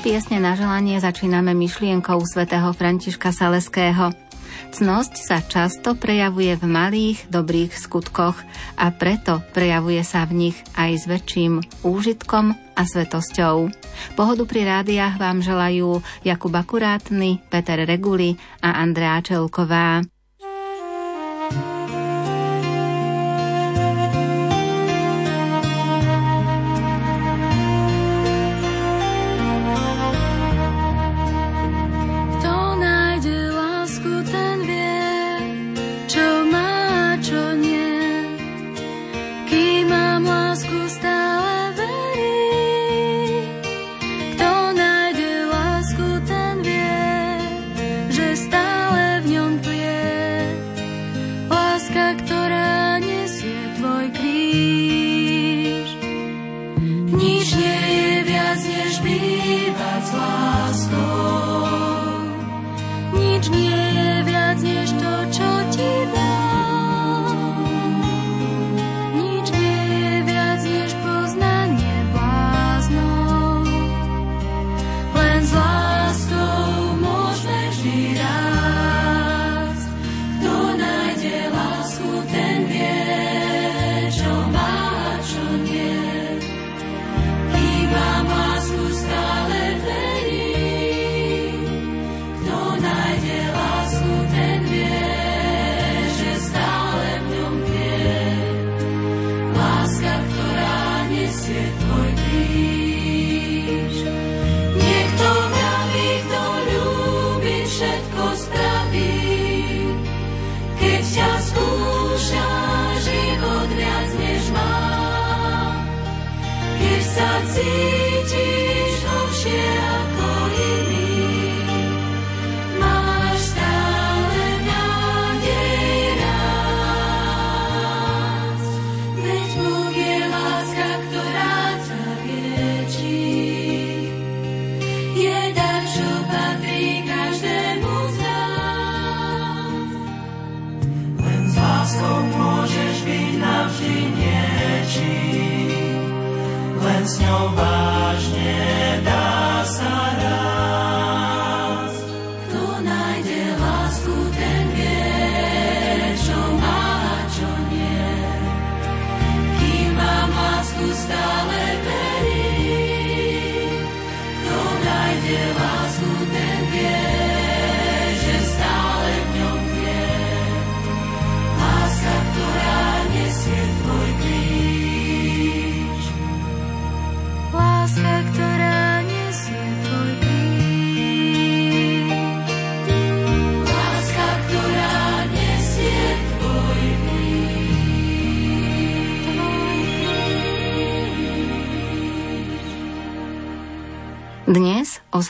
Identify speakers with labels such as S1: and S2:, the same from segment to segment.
S1: Piesne na želanie začíname myšlienkou svätého Františka Saleského. Cnosť sa často prejavuje v malých, dobrých skutkoch a preto prejavuje sa v nich aj s väčším úžitkom a svetosťou. Pohodu pri rádiách vám želajú Jakub Akurátny, Peter Reguli a Andrea Čelková.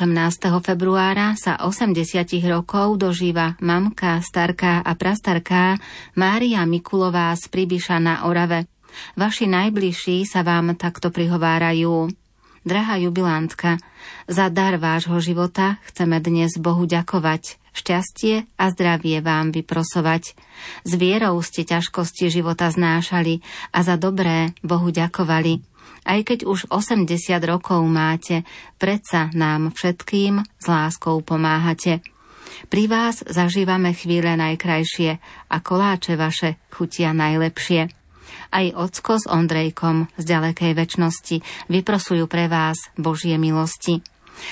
S1: 18. februára, sa 80 rokov dožíva mamka, starká a prastarká Mária Mikulová z Pribyša na Orave. Vaši najbližší sa vám takto prihovárajú. Drahá jubilantka, za dar vášho života chceme dnes Bohu ďakovať, šťastie a zdravie vám vyprosovať. S vierou ste ťažkosti života znášali a za dobré Bohu ďakovali. Aj keď už 80 rokov máte, predsa nám všetkým s láskou pomáhate. Pri vás zažívame chvíle najkrajšie a koláče vaše chutia najlepšie. Aj ocko s Ondrejkom z ďalekej väčšnosti vyprosujú pre vás Božie milosti.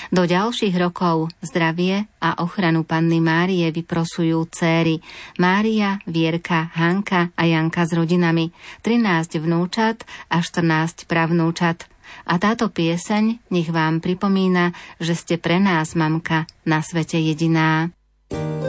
S1: Do ďalších rokov zdravie a ochranu Panny Márie vyprosujú céry Mária, Vierka, Hanka a Janka s rodinami, 13 vnúčat a 14 pravnúčat. A táto pieseň nech vám pripomína, že ste pre nás, mamka, na svete jediná. thank you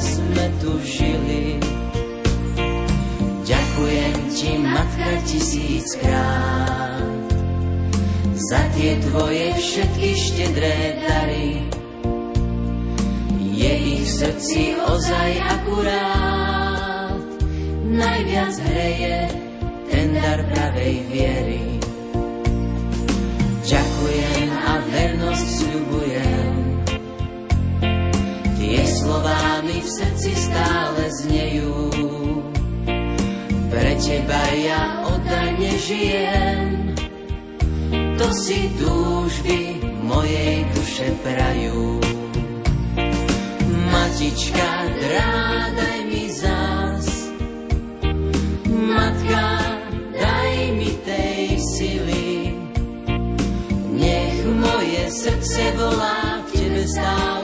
S2: Sme tu žili. Ďakujem ti, matka, tisíckrát za tie tvoje všetky štedré dary. Je ich v srdci ozaj akurát, najviac hreje ten dar pravej viery. Ďakujem a vernosť sľubujem, slová mi v srdci stále znejú. Pre teba ja oddane žijem, to si túžby mojej duše prajú. Matička, drádaj mi zás, matka, daj mi tej sily, nech moje srdce volá k tebe stále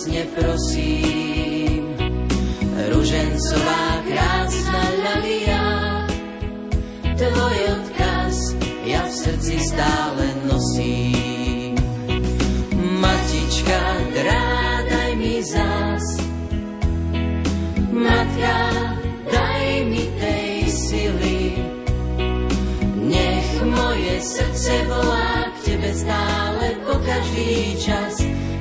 S2: Vrúcne prosím. Ružencová krásna ľalia, tvoj odkaz ja v srdci stále nosím. Matička, drádaj mi zás, matka, daj mi tej sily, nech moje srdce volá k tebe stále po každý čas,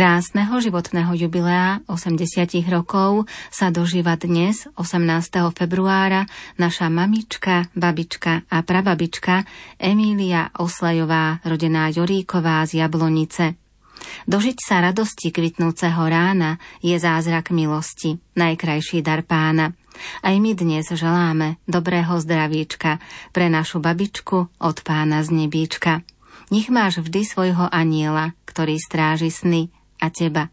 S1: Krásneho životného jubilea 80 rokov sa dožíva dnes, 18. februára, naša mamička, babička a prababička Emília Oslajová, rodená Joríková z Jablonice. Dožiť sa radosti kvitnúceho rána je zázrak milosti, najkrajší dar pána. Aj my dnes želáme dobrého zdravíčka pre našu babičku od pána z nebíčka. Nech máš vždy svojho aniela, ktorý stráži sny a teba.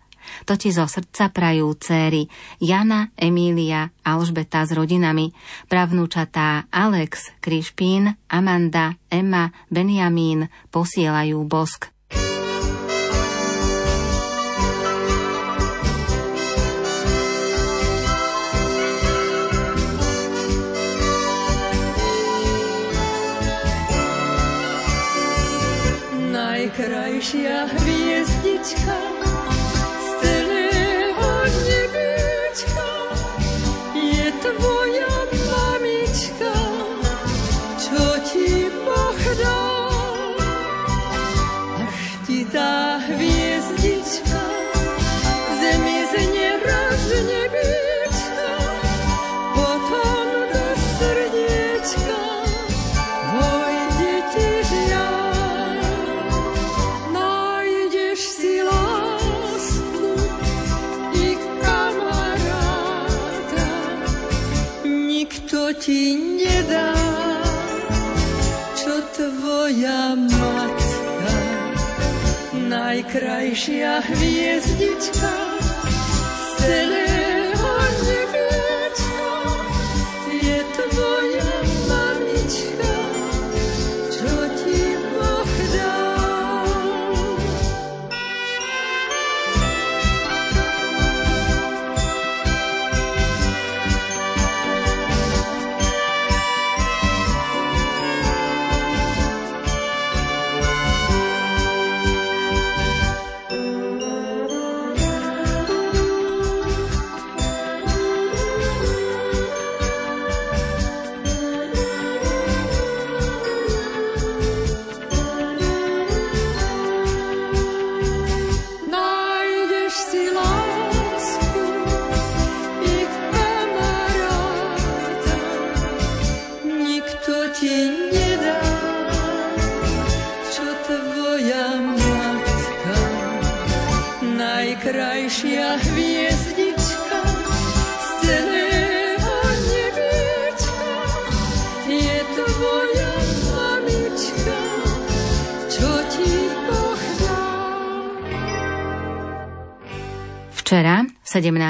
S1: To ti zo srdca prajú céry Jana, Emília, Alžbeta s rodinami, pravnúčatá Alex, Krišpín, Amanda, Emma, Benjamín posielajú bosk.
S3: Najkrajšia ti
S4: nedá, čo tvoja matka, najkrajšia hviezdička,
S5: celé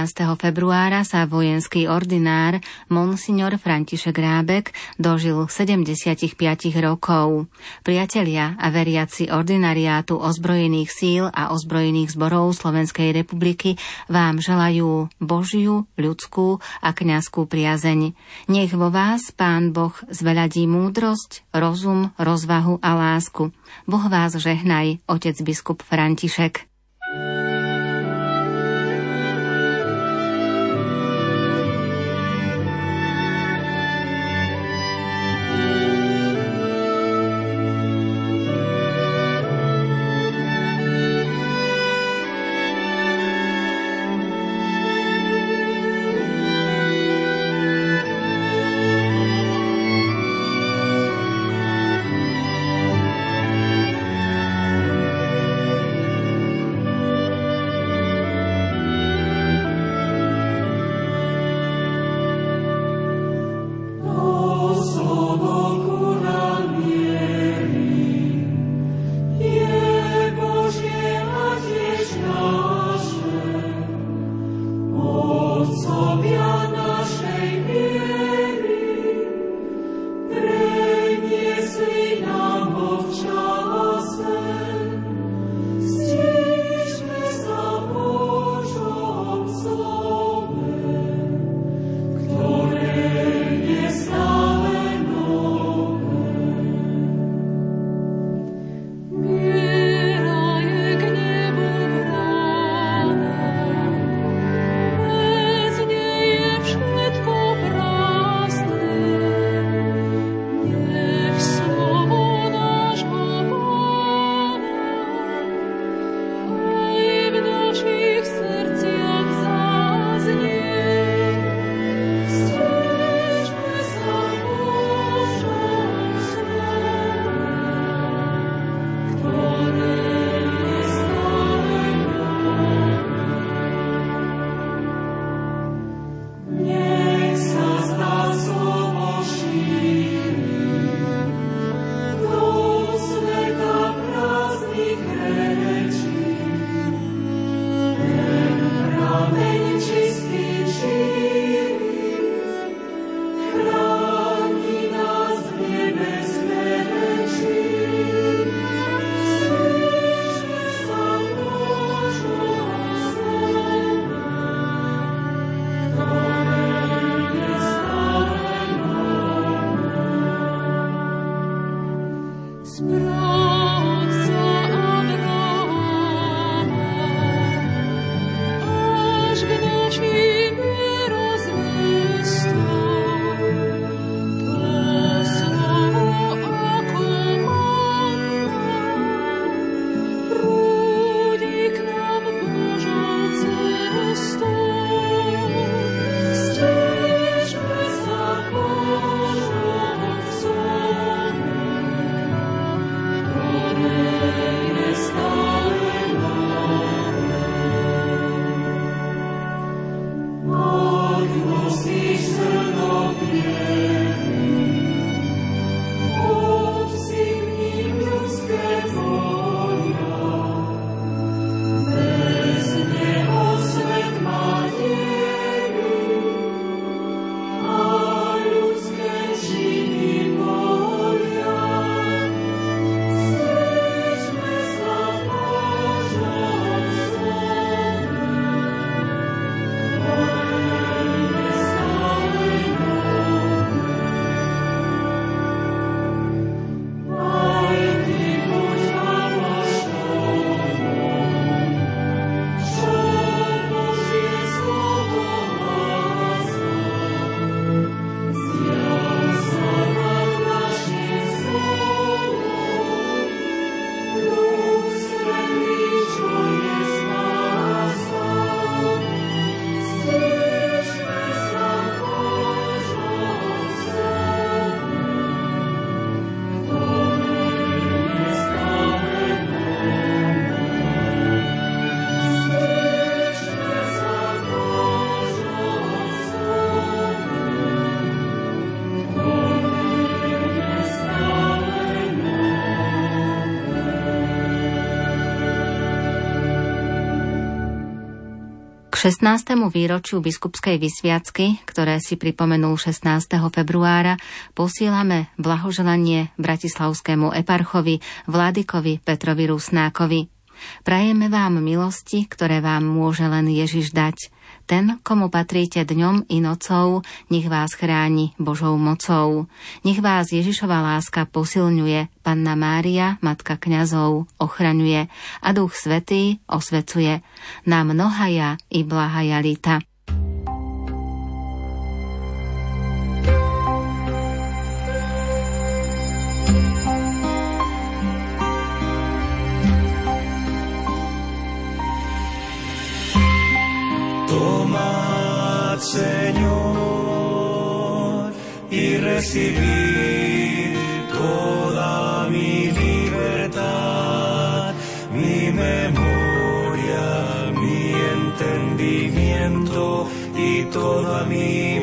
S5: 17. februára, sa vojenský ordinár Monsignor František Rábek dožil 75 rokov. Priatelia a veriaci ordinariátu ozbrojených síl a ozbrojených zborov Slovenskej republiky vám želajú Božiu, ľudskú a kňazskú priazeň. Nech vo vás Pán Boh zveľadí múdrosť, rozum, rozvahu a lásku. Boh vás žehnaj, otec biskup František.
S4: Nájdeš
S1: 16. výročiu biskupskej vysviacky, ktoré si pripomenul 16. februára, posielame blahoželanie bratislavskému eparchovi Vladikovi Petrovi Rusnákovi. Prajeme vám milosti, ktoré vám môže len Ježiš dať. Ten, komu patríte dňom i nocou, nech vás chráni Božou mocou. Nech vás Ježišova láska posilňuje, Panna Mária, Matka kňazov, ochraňuje a Duch Svetý osvecuje. Na mnohaja i blahaja lita.
S6: Y recibir toda mi libertad, mi memoria, mi entendimiento y toda mi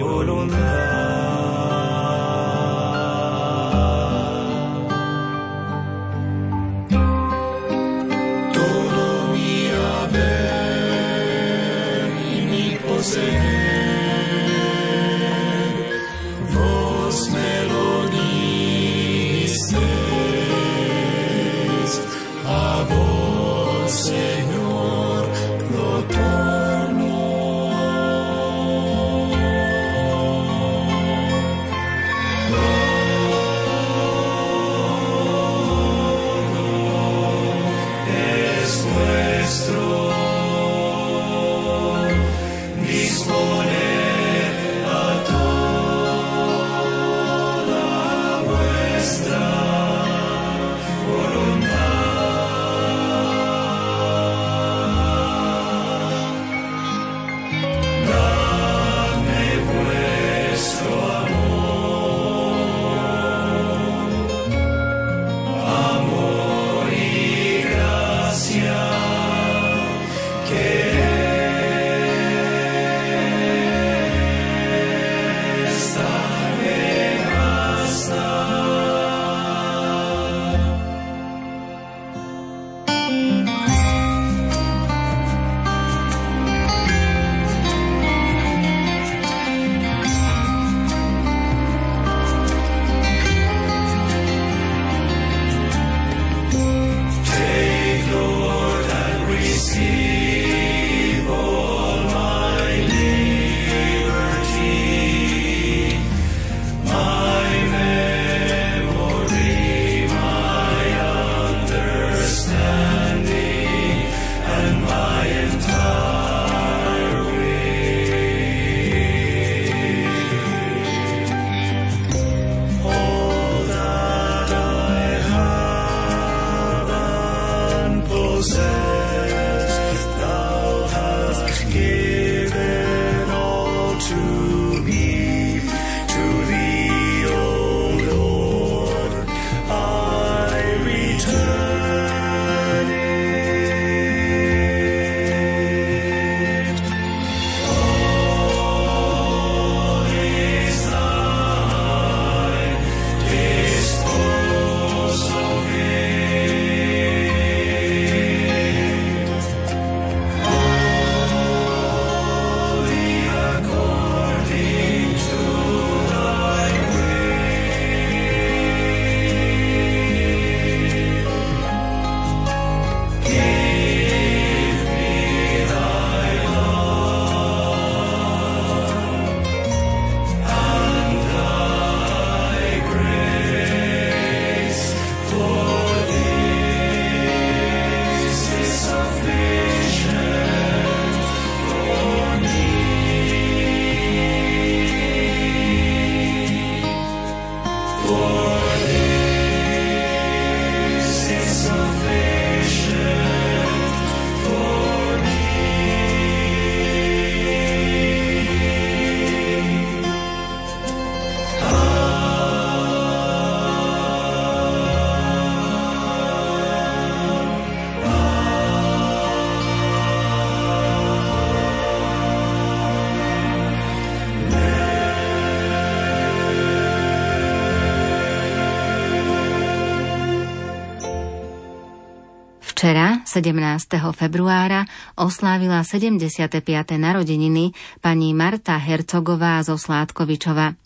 S1: 17. februára, oslávila 75. narodeniny pani Marta Hercogová zo Sládkovičova.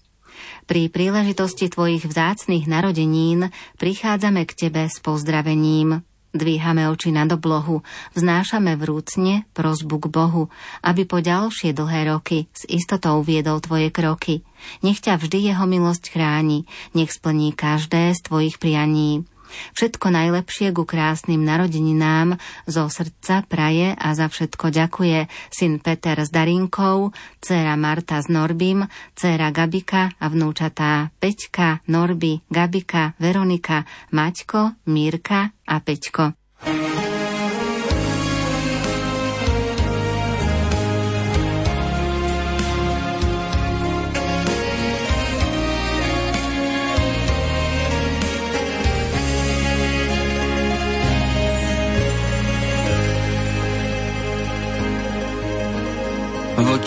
S1: Pri príležitosti tvojich vzácných narodenín prichádzame k tebe s pozdravením. Dvíhame oči nad oblohu, vznášame vrúcne prozbu k Bohu, aby po ďalšie dlhé roky s istotou viedol tvoje kroky. Nech ťa vždy jeho milosť chráni, nech splní každé z tvojich prianí. Všetko najlepšie ku krásnym narodeninám zo srdca praje a za všetko ďakuje syn Peter s Darinkou, dcéra Marta s Norbim, dcéra Gabika a vnúčatá Peťka, Norby, Gabika, Veronika, Maťko, Mírka a Peťko.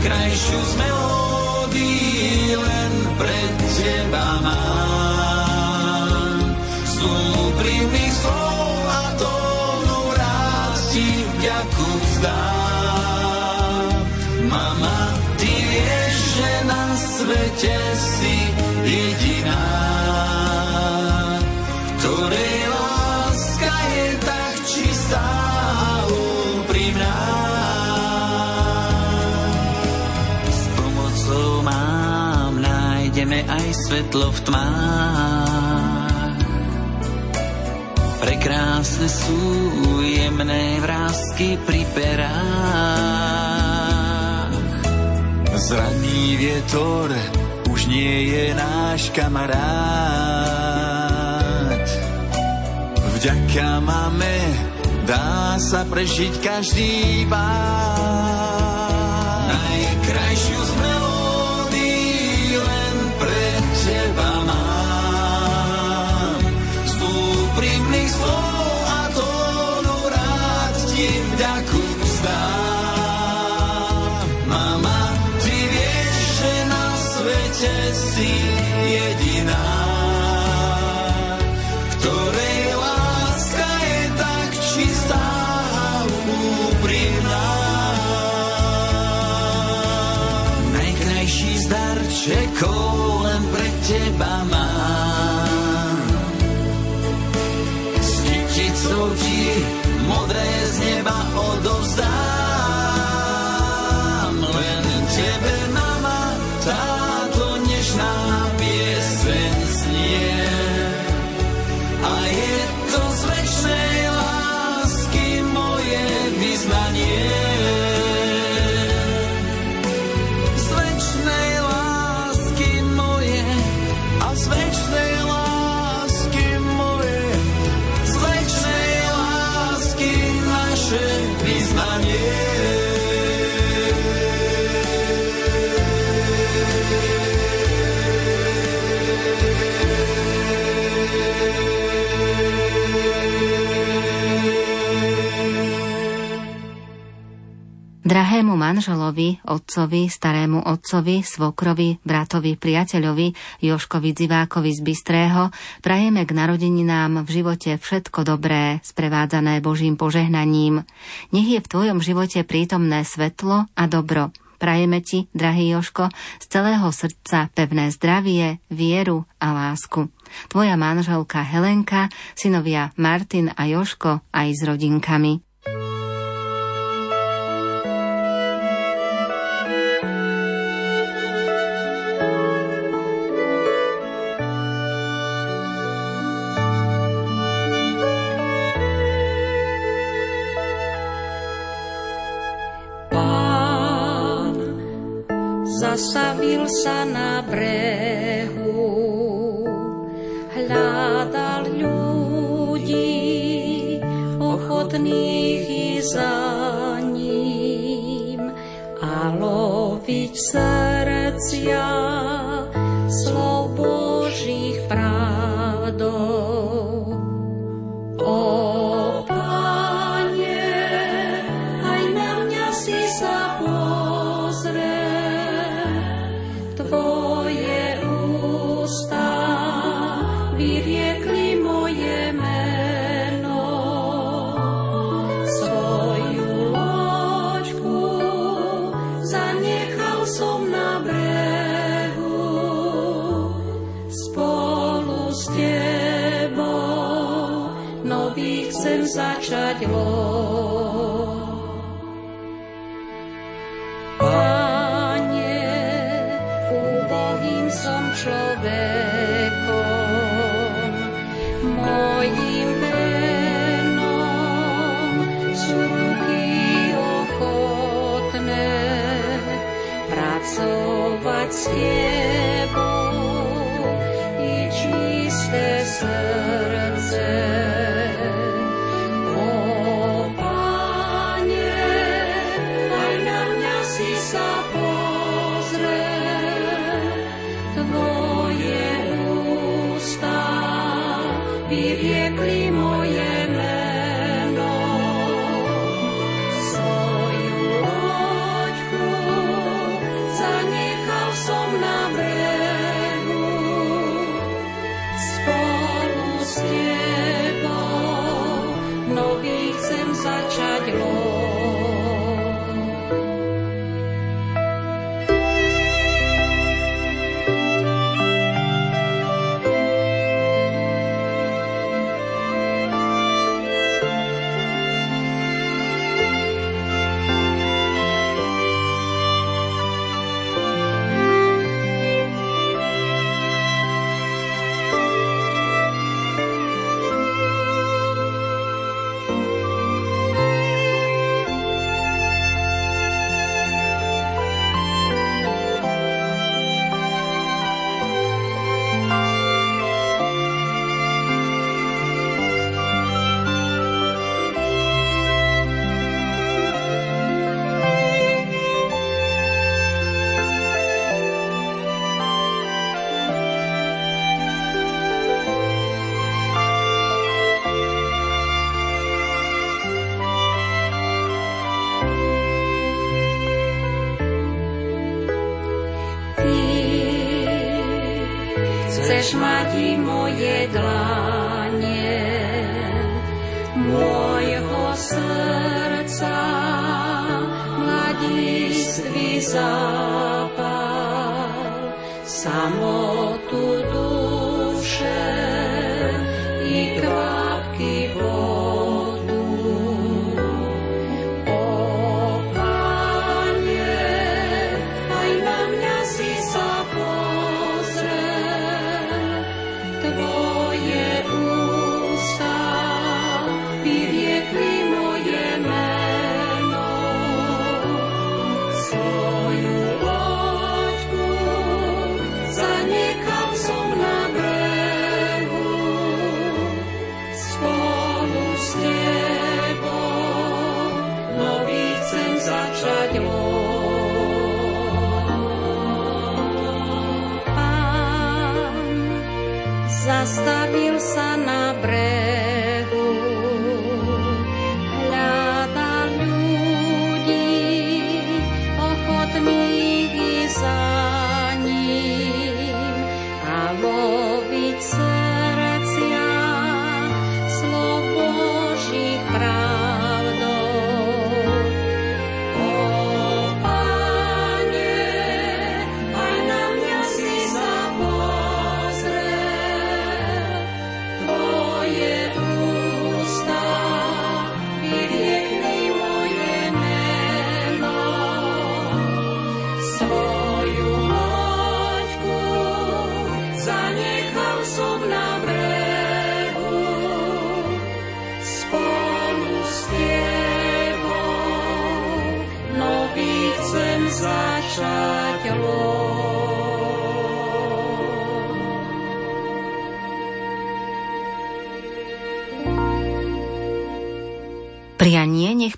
S7: najkrajšiu z melódií len pre teba mám. Z úprimných slov a tónu rád ti vďaku vzdám. Mama, ty vieš, že na svete si jediná, ktorej aj svetlo v tmách. Prekrásne sú jemné vrázky pri perách. Zradný vietor už nie je náš kamarát. Vďaka máme dá sa prežiť každý bár. Najkrajšiu z
S1: Drahému manželovi, otcovi, starému otcovi, svokrovi, bratovi, priateľovi, Joškovi Dzivákovi z Bystrého, prajeme k narodeninám v živote všetko dobré, sprevádzané Božím požehnaním. Nech je v tvojom živote prítomné svetlo a dobro. Prajeme ti, drahý Joško, z celého srdca pevné zdravie, vieru a lásku. Tvoja manželka Helenka, synovia Martin a Joško aj s rodinkami.
S3: sa na brehu, hľadal ľudí ochotných i za ním a loviť srdcia. Bohým som človekom, mojím menom sú ruky ochotné pracovať s tebou i čisté srdce.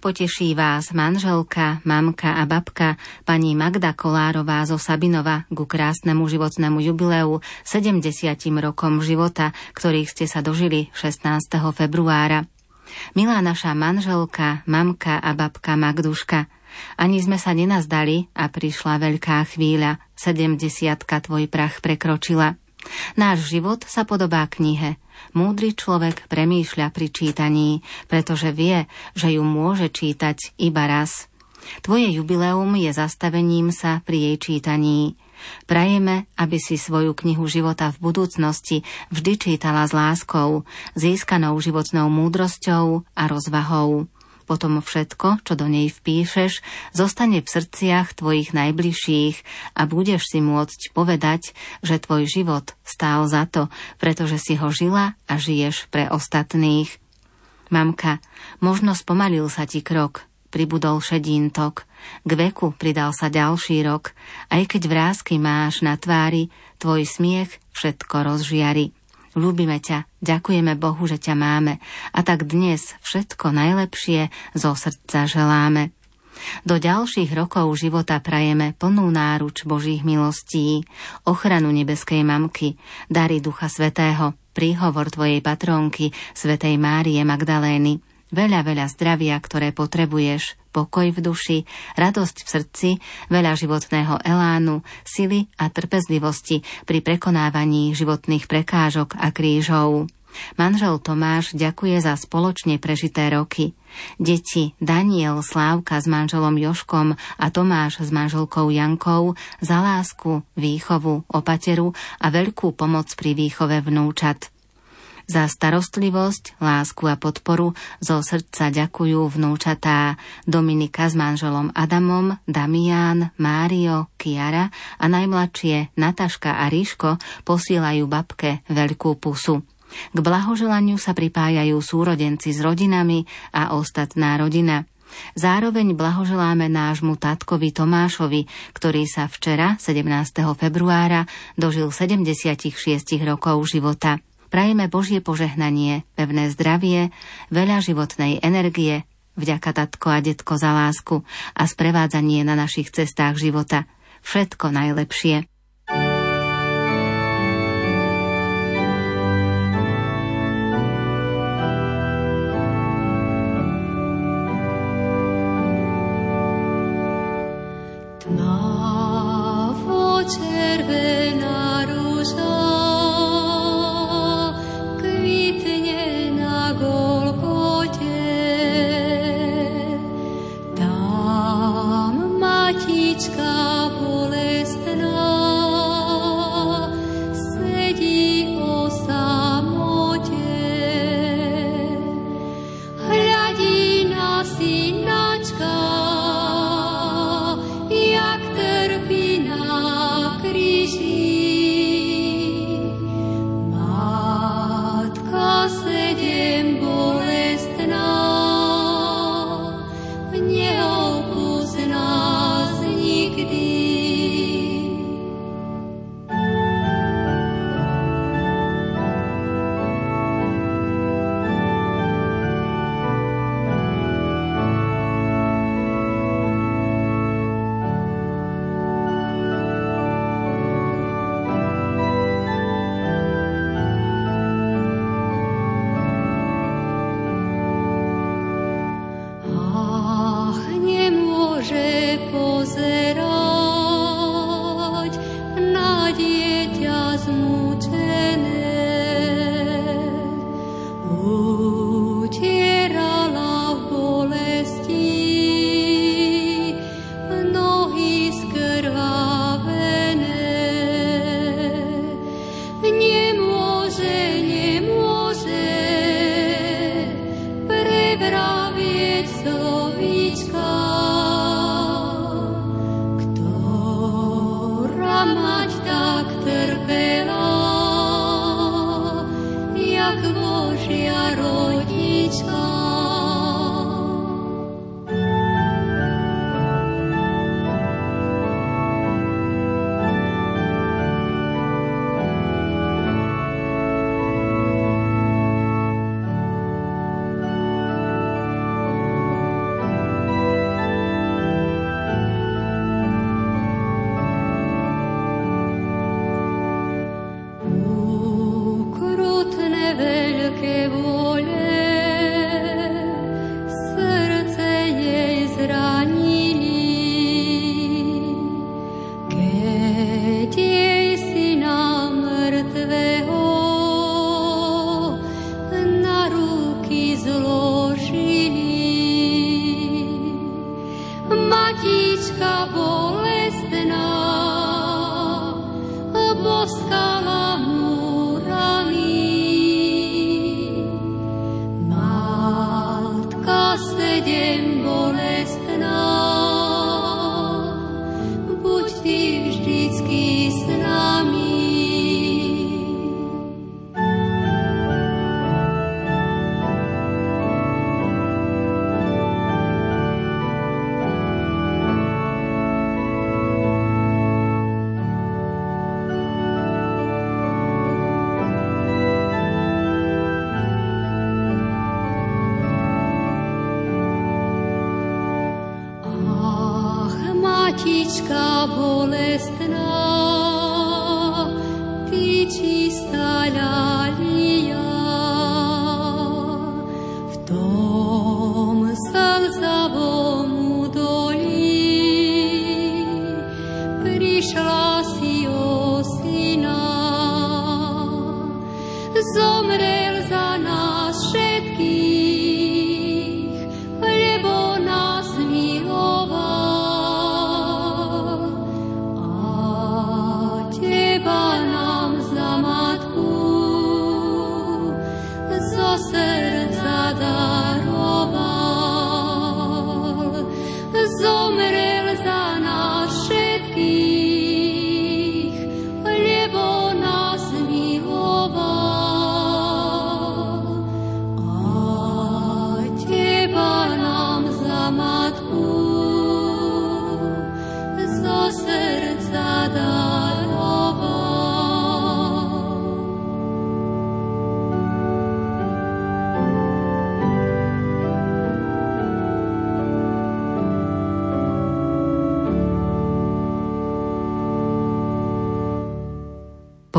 S1: Poteší vás manželka, mamka a babka pani Magda Kolárová zo Sabinova ku krásnemu životnému jubileu 70 rokom života, ktorých ste sa dožili 16. februára. Milá naša manželka, mamka a babka Magduška, ani sme sa nenazdali a prišla veľká chvíľa, 70 tvoj prach prekročila. Náš život sa podobá knihe. Múdry človek premýšľa pri čítaní, pretože vie, že ju môže čítať iba raz. Tvoje jubileum je zastavením sa pri jej čítaní. Prajeme, aby si svoju knihu života v budúcnosti vždy čítala s láskou, získanou životnou múdrosťou a rozvahou. Potom všetko, čo do nej vpíšeš, zostane v srdciach tvojich najbližších a budeš si môcť povedať, že tvoj život stál za to, pretože si ho žila a žiješ pre ostatných. Mamka, možno spomalil sa ti krok, pribudol šedín tok, k veku pridal sa ďalší rok, aj keď vrázky máš na tvári, tvoj smiech všetko rozžiari. Ľúbime ťa, ďakujeme Bohu, že ťa máme a tak dnes všetko najlepšie zo srdca želáme. Do ďalších rokov života prajeme plnú náruč Božích milostí, ochranu nebeskej mamky, dary Ducha Svetého, príhovor Tvojej patrónky, Svetej Márie Magdalény, veľa, veľa zdravia, ktoré potrebuješ, pokoj v duši, radosť v srdci, veľa životného elánu, sily a trpezlivosti pri prekonávaní životných prekážok a krížov. Manžel Tomáš ďakuje za spoločne prežité roky. Deti Daniel Slávka s manželom Joškom a Tomáš s manželkou Jankou za lásku, výchovu, opateru a veľkú pomoc pri výchove vnúčat. Za starostlivosť, lásku a podporu zo srdca ďakujú vnúčatá Dominika s manželom Adamom, Damián, Mário, Kiara a najmladšie Nataška a Ríško posielajú babke veľkú pusu. K blahoželaniu sa pripájajú súrodenci s rodinami a ostatná rodina. Zároveň blahoželáme nášmu tatkovi Tomášovi, ktorý sa včera, 17. februára, dožil 76 rokov života. Prajeme Božie požehnanie, pevné zdravie, veľa životnej energie, vďaka tatko a detko za lásku a sprevádzanie na našich cestách života. Všetko najlepšie.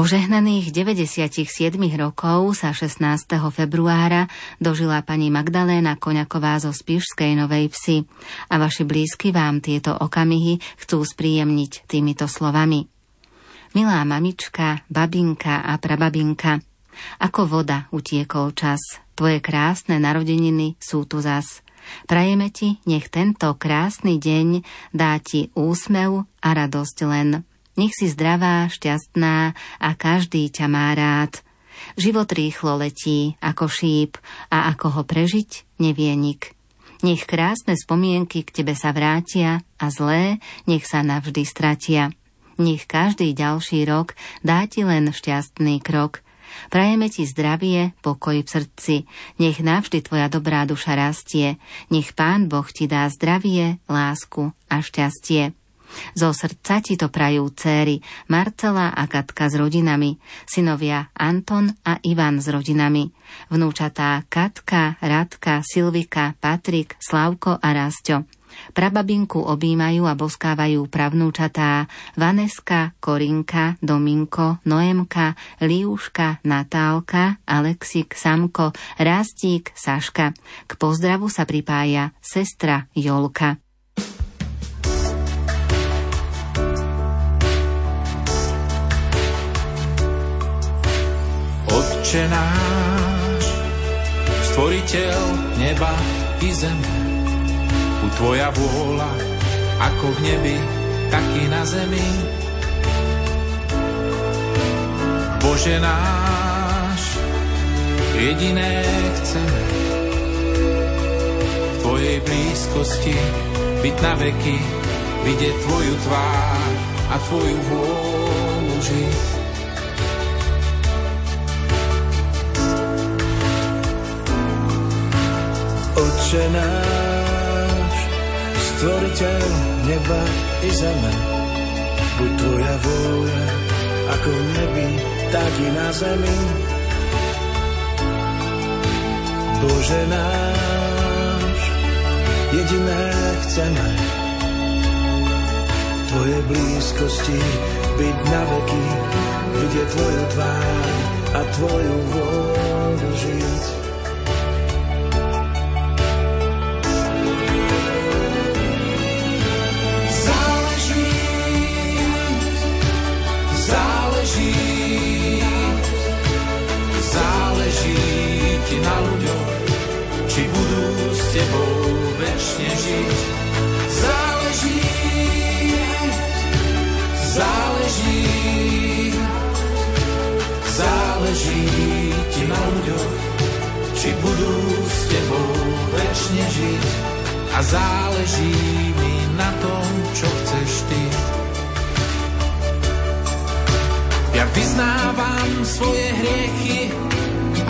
S1: Požehnaných 97 rokov sa 16. februára dožila pani Magdaléna Koňaková zo Spišskej Novej Vsi a vaši blízky vám tieto okamihy chcú spríjemniť týmito slovami. Milá mamička, babinka a prababinka, ako voda utiekol čas, tvoje krásne narodeniny sú tu zas. Prajeme ti, nech tento krásny deň dá ti úsmev a radosť len. Nech si zdravá, šťastná a každý ťa má rád. Život rýchlo letí ako šíp a ako ho prežiť nevie nik. Nech krásne spomienky k tebe sa vrátia a zlé nech sa navždy stratia. Nech každý ďalší rok dá ti len šťastný krok. Prajeme ti zdravie, pokoj v srdci, nech navždy tvoja dobrá duša rastie, nech Pán Boh ti dá zdravie, lásku a šťastie. Zo srdca ti to prajú céry Marcela a Katka s rodinami, synovia Anton a Ivan s rodinami, vnúčatá Katka, Radka, Silvika, Patrik, Slavko a Rasťo. Prababinku objímajú a boskávajú pravnúčatá Vaneska, Korinka, Dominko, Noemka, Liuška, Natálka, Alexik, Samko, Rastík, Saška. K pozdravu sa pripája sestra Jolka.
S8: Otče náš, stvoriteľ neba i zeme, u Tvoja vôľa, ako v nebi, tak i na zemi. Bože náš, jediné chceme, v Tvojej blízkosti byť na veky, vidieť Tvoju tvár a Tvoju vôľu žiť.
S9: Oče náš, stvoriteľ neba i zeme, buď tvoja vôľa, ako v nebi, tak i na zemi. Bože náš, jediné chceme, v Tvojej blízkosti byť na veky, vidieť Tvoju tvár a Tvoju vôľu žiť.
S8: Tebou večne žiť. Záleží. Záleží, záleží, ti na ľuďoch, či budú s tebou večne žiť? A záleží mi na tom, čo chceš ty. Ja vyznávam svoje hriechy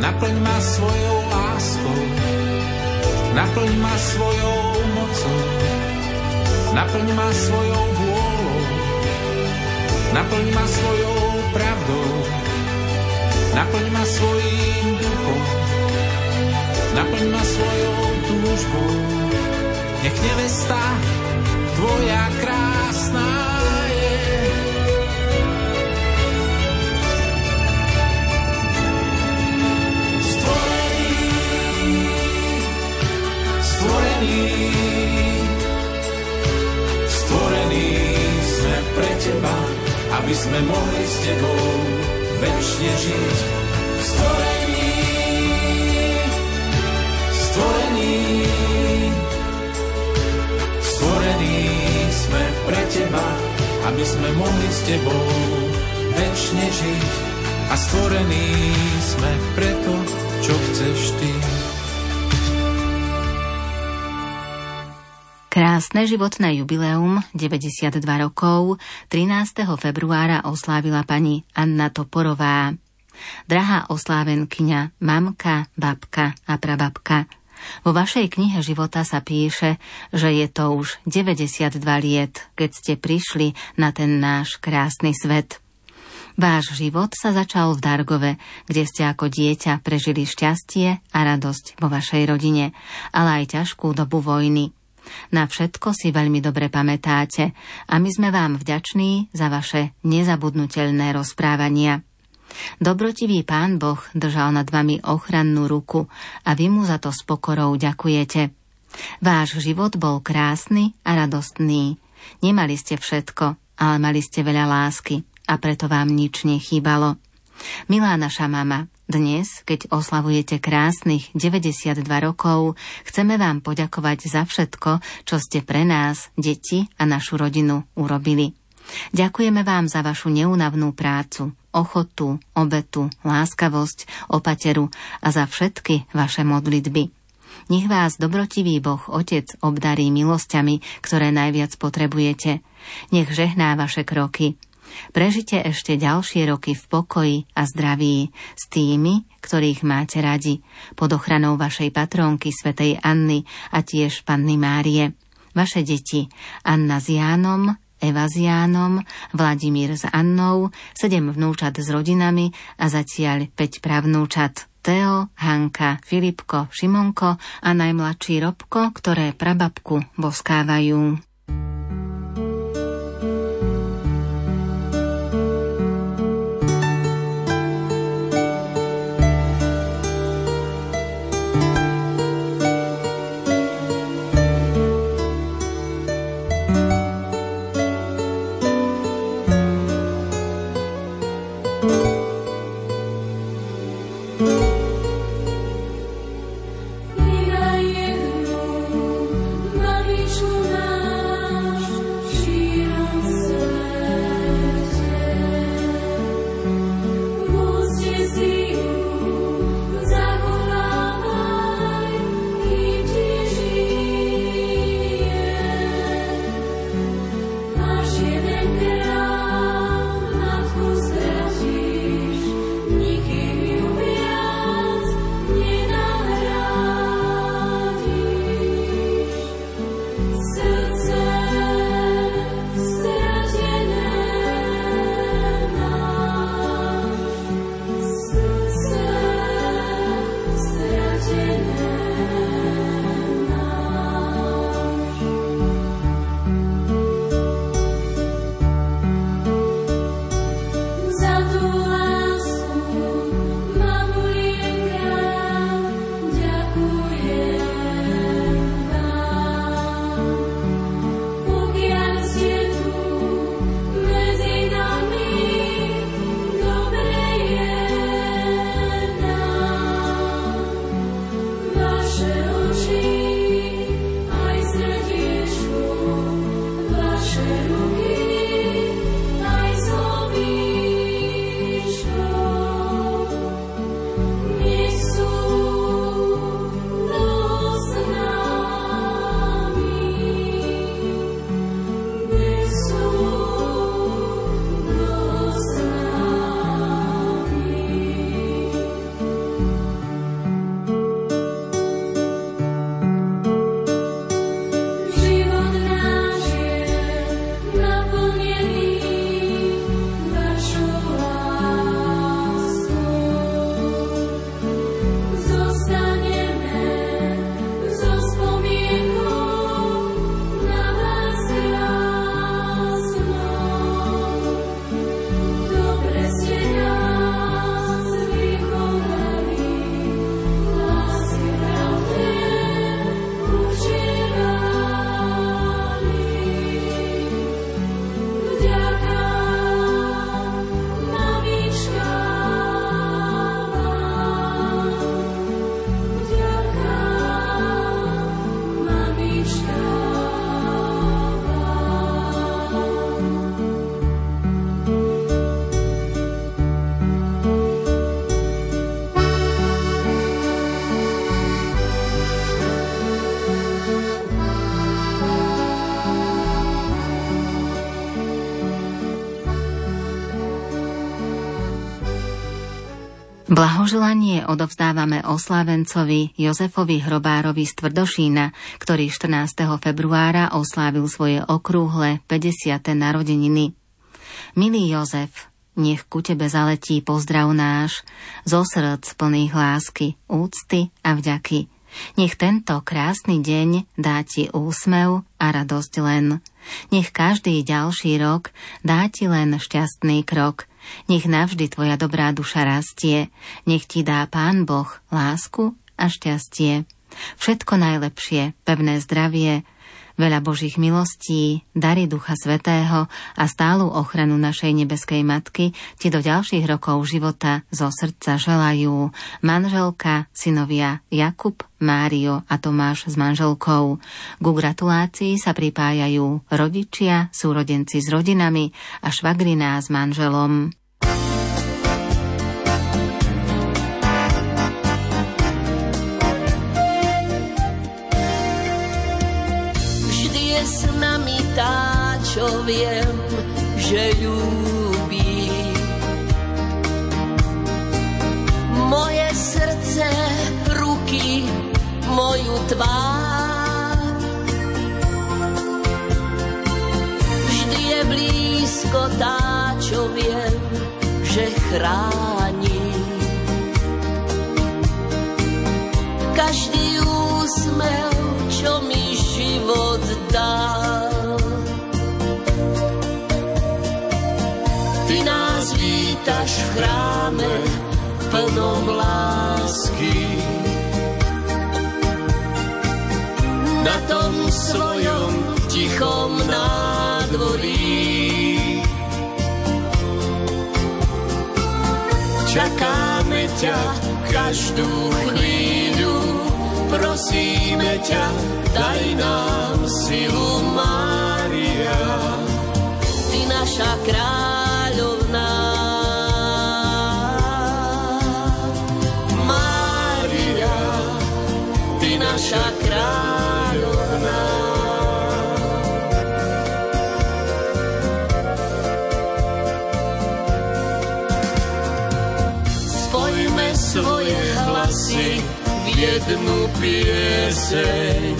S8: Naplň ma svojou láskou, naplň ma svojou mocou, naplň ma svojou vôľou, naplň ma svojou pravdou, naplň ma svojím duchom, naplň ma svojou túžbou. Nech nevesta tvoja krásna aby sme mohli s Tebou väčšine žiť. Stvorení, stvorení, stvorení sme pre Teba, aby sme mohli s Tebou väčšine žiť. A stvorení sme preto, čo chceš Ty.
S1: Krásne životné jubileum 92 rokov 13. februára oslávila pani Anna Toporová. Drahá oslávenkyňa, mamka, babka a prababka. Vo vašej knihe života sa píše, že je to už 92 liet, keď ste prišli na ten náš krásny svet. Váš život sa začal v Dargove, kde ste ako dieťa prežili šťastie a radosť vo vašej rodine, ale aj ťažkú dobu vojny – na všetko si veľmi dobre pamätáte a my sme vám vďační za vaše nezabudnutelné rozprávania. Dobrotivý pán Boh držal nad vami ochrannú ruku a vy mu za to s pokorou ďakujete. Váš život bol krásny a radostný. Nemali ste všetko, ale mali ste veľa lásky a preto vám nič nechýbalo. Milá naša mama, dnes, keď oslavujete krásnych 92 rokov, chceme vám poďakovať za všetko, čo ste pre nás, deti a našu rodinu urobili. Ďakujeme vám za vašu neunavnú prácu, ochotu, obetu, láskavosť, opateru a za všetky vaše modlitby. Nech vás dobrotivý Boh Otec obdarí milosťami, ktoré najviac potrebujete. Nech žehná vaše kroky, Prežite ešte ďalšie roky v pokoji a zdraví s tými, ktorých máte radi, pod ochranou vašej patrónky svätej Anny a tiež Panny Márie. Vaše deti Anna s Jánom, Eva s Jánom, Vladimír s Annou, sedem vnúčat s rodinami a zatiaľ 5 pravnúčat. Teo, Hanka, Filipko, Šimonko a najmladší Robko, ktoré prababku boskávajú. Blahoželanie odovzdávame oslávencovi Jozefovi Hrobárovi z Tvrdošína, ktorý 14. februára oslávil svoje okrúhle 50. narodeniny. Milý Jozef, nech ku tebe zaletí pozdrav náš, zo srdc plných lásky, úcty a vďaky. Nech tento krásny deň dá ti úsmev a radosť len. Nech každý ďalší rok dá ti len šťastný krok nech navždy tvoja dobrá duša rastie, nech ti dá Pán Boh lásku a šťastie. Všetko najlepšie, pevné zdravie, veľa Božích milostí, dary Ducha Svetého a stálu ochranu našej nebeskej Matky ti do ďalších rokov života zo srdca želajú manželka, synovia Jakub, Mário a Tomáš s manželkou. Ku gratulácii sa pripájajú rodičia, súrodenci s rodinami a švagriná s manželom.
S2: Viem, že ľúbi. Moje srdce, ruky, moju tvár. Vždy je blízko tá, čo viem, že chráni. Každý úsmev, chráme plnom lásky. Na tom svojom tichom nádvorí čakáme ťa každú chvíľu. Prosíme ťa, daj nám silu, Mária. Ty naša kráľovná. Naša kráľovná. Spojme svoje hlasy v jednu pieseň,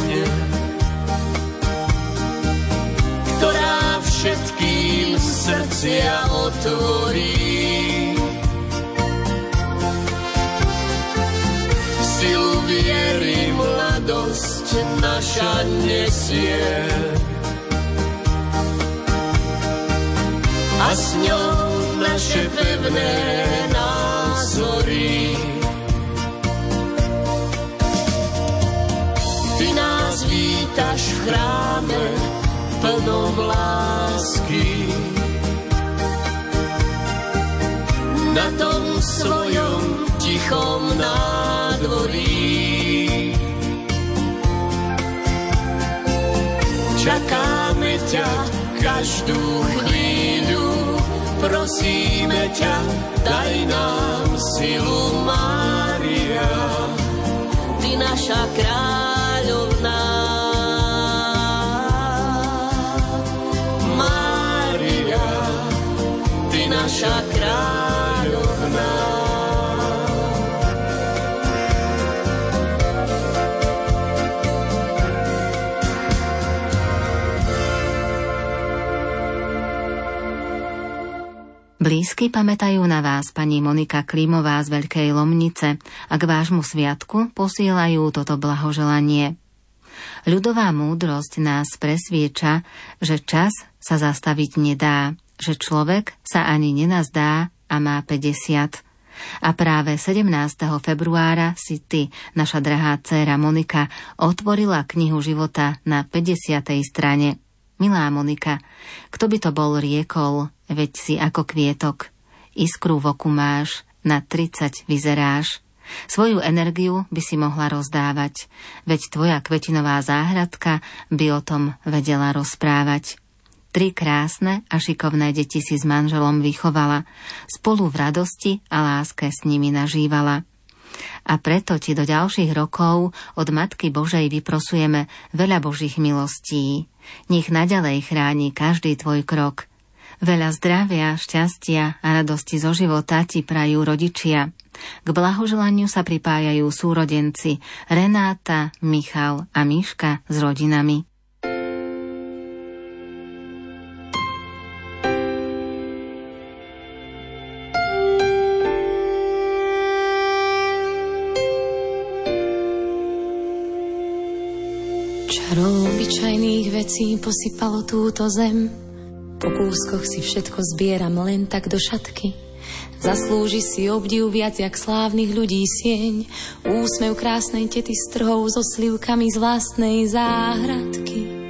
S2: ktorá všetkým srdcia otvorí. silu viery mladosť naša nesie. A s ňou naše pevné názory. Ty nás vítaš v chráme plnom lásky. Na tom svojom tichom nádvorí. Čakáme ťa každú chvíľu, prosíme ťa, daj nám silu, Mária. Ty naša kráľovná,
S1: Blízky pamätajú na vás pani Monika Klímová z Veľkej Lomnice a k vášmu sviatku posielajú toto blahoželanie. Ľudová múdrosť nás presvieča, že čas sa zastaviť nedá, že človek sa ani nenazdá a má 50. A práve 17. februára si ty, naša drahá dcéra Monika, otvorila knihu života na 50. strane. Milá Monika, kto by to bol riekol, veď si ako kvietok. Iskru v oku máš, na 30 vyzeráš. Svoju energiu by si mohla rozdávať, veď tvoja kvetinová záhradka by o tom vedela rozprávať. Tri krásne a šikovné deti si s manželom vychovala, spolu v radosti a láske s nimi nažívala. A preto ti do ďalších rokov od Matky Božej vyprosujeme veľa Božích milostí. Nech naďalej chráni každý tvoj krok. Veľa zdravia, šťastia a radosti zo života ti prajú rodičia – K blahoželaniu sa pripájajú súrodenci Renáta, Michal a Miška s rodinami.
S10: Čarou obyčajných vecí posypalo túto zem. Po kúskoch si všetko zbieram len tak do šatky. Zaslúži si obdiv viac jak slávnych ľudí sieň, úsmev krásnej tety s trhou so slivkami z vlastnej záhradky.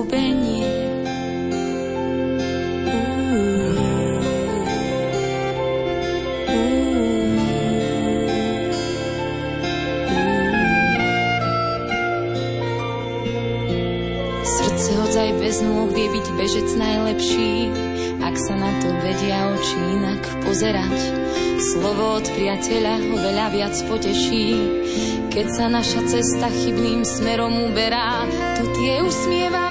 S10: Slovo od priateľa ho veľa viac poteší. Keď sa naša cesta chybným smerom uberá, to tie usmievavé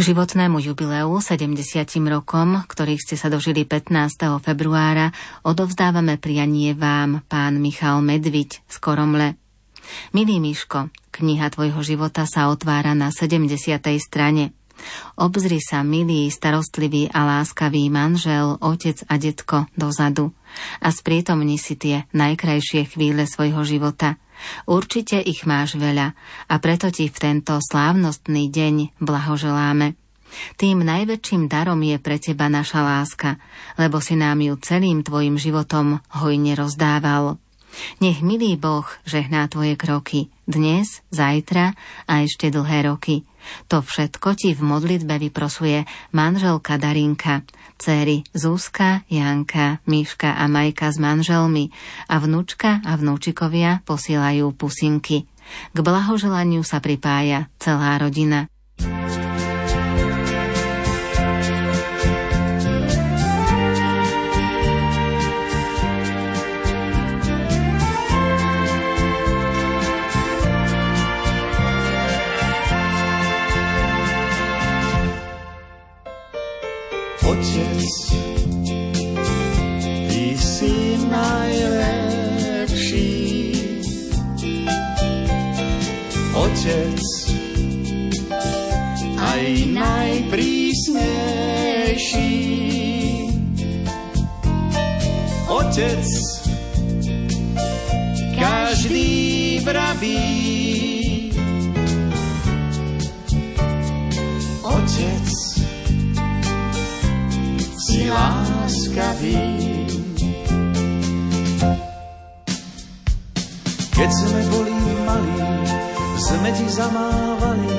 S1: K životnému jubileu 70 rokom, ktorých ste sa dožili 15. februára, odovzdávame prianie vám, pán Michal Medviť z Koromle. Milý Miško, kniha tvojho života sa otvára na 70. strane. Obzri sa, milý, starostlivý a láskavý manžel, otec a detko dozadu a sprítomni si tie najkrajšie chvíle svojho života – Určite ich máš veľa a preto ti v tento slávnostný deň blahoželáme. Tým najväčším darom je pre teba naša láska, lebo si nám ju celým tvojim životom hojne rozdával. Nech milý Boh žehná tvoje kroky dnes, zajtra a ešte dlhé roky. To všetko ti v modlitbe vyprosuje manželka Darinka, céry Zúska, Janka, Miška a Majka s manželmi a vnúčka a vnúčikovia posielajú pusinky. K blahoželaniu sa pripája celá rodina.
S6: Otec, Otec, aj najprísnejší. Otec, každý vraví, Otec, si láskavý. Keď sme boli malí, sme ti zamávali,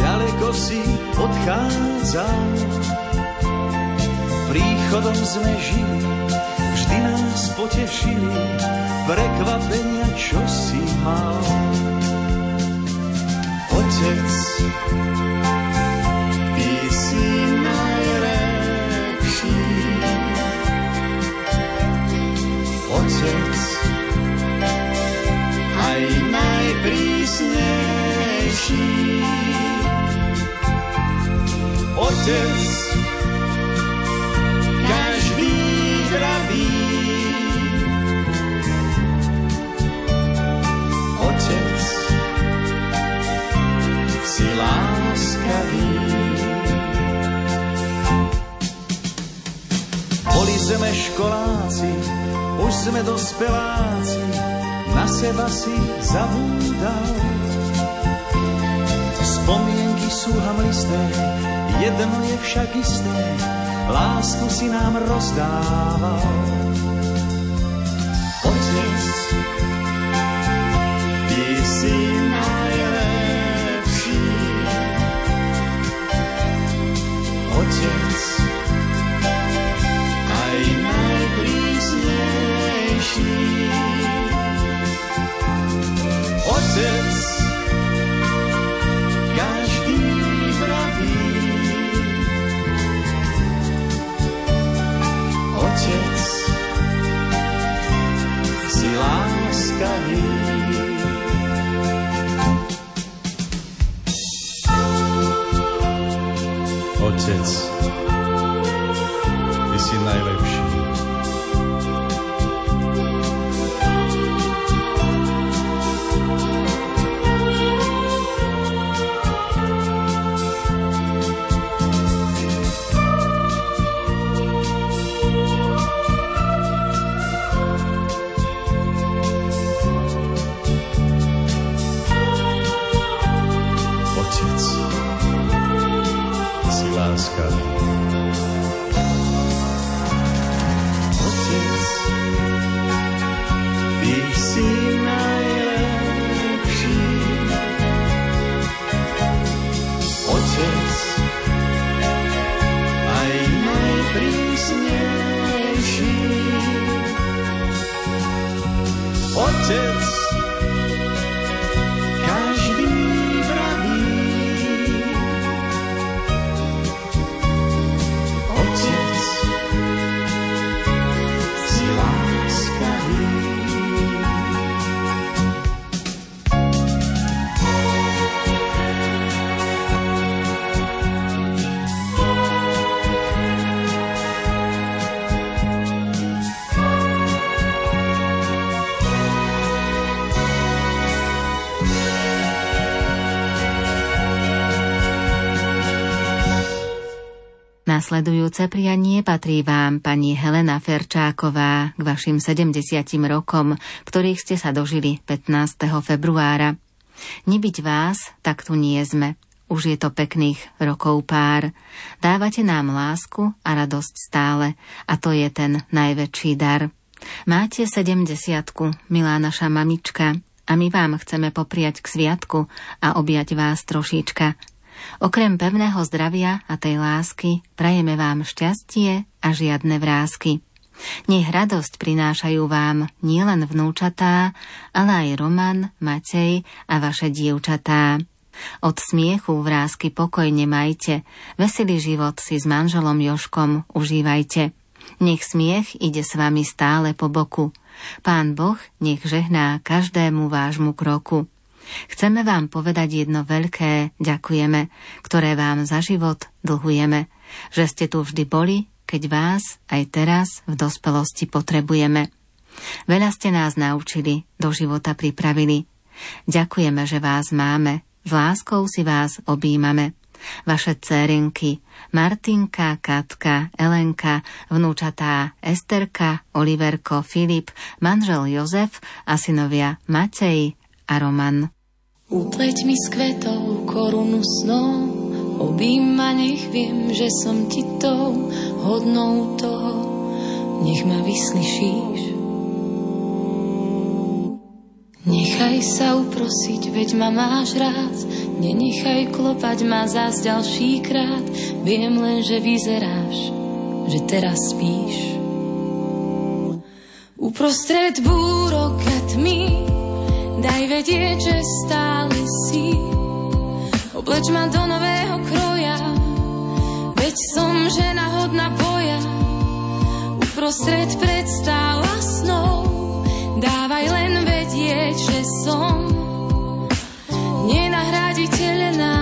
S6: ďaleko si odchádzal. Príchodom sme žili, vždy nás potešili, prekvapenia, čo si mal. Otec, najprísnejší. Otec, každý zdravý. Otec, si láskavý. Boli sme školáci, už sme dospeláci, na seba si zabúdal. Sú hamlisté, jedno je však isté, lásku si nám rozdával.
S1: Nasledujúce prianie patrí vám pani Helena Ferčáková k vašim 70 rokom, ktorých ste sa dožili 15. februára. Nebyť vás, tak tu nie sme. Už je to pekných rokov pár. Dávate nám lásku a radosť stále a to je ten najväčší dar. Máte 70 milá naša mamička, a my vám chceme popriať k sviatku a objať vás trošička. Okrem pevného zdravia a tej lásky prajeme vám šťastie a žiadne vrázky. Nech radosť prinášajú vám nielen vnúčatá, ale aj Roman, Matej a vaše dievčatá. Od smiechu vrázky pokojne majte, veselý život si s manželom Joškom užívajte. Nech smiech ide s vami stále po boku. Pán Boh nech žehná každému vášmu kroku. Chceme vám povedať jedno veľké ďakujeme, ktoré vám za život dlhujeme, že ste tu vždy boli, keď vás aj teraz v dospelosti potrebujeme. Veľa ste nás naučili, do života pripravili. Ďakujeme, že vás máme, s láskou si vás objímame. Vaše cérinky, Martinka, Katka, Elenka, vnúčatá Esterka, Oliverko, Filip, manžel Jozef a synovia Matej a Roman.
S10: Upleť mi s kvetou korunu snou, obím ma, nech viem, že som ti tou hodnou toho, nech ma vyslyšíš. Nechaj sa uprosiť, veď ma máš rád, nenechaj klopať ma zás ďalší krát, viem len, že vyzeráš, že teraz spíš. Uprostred búrok a tmy Daj vedieť, že stále si. Obleč ma do nového kroja. Veď som žena hodná boja. Uprostred predstav a snov Dávaj len vedieť, že som Nenahraditeľná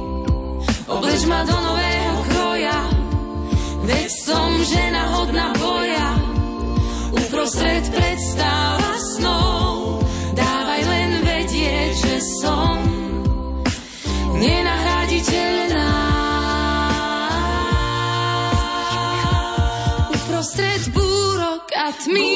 S10: Obleč ma do nového kroja, veď som žena hodná boja. Uprostred predstav a snov, dávaj len vedieť, že som nenahraditeľná. Uprostred búrok a tmy,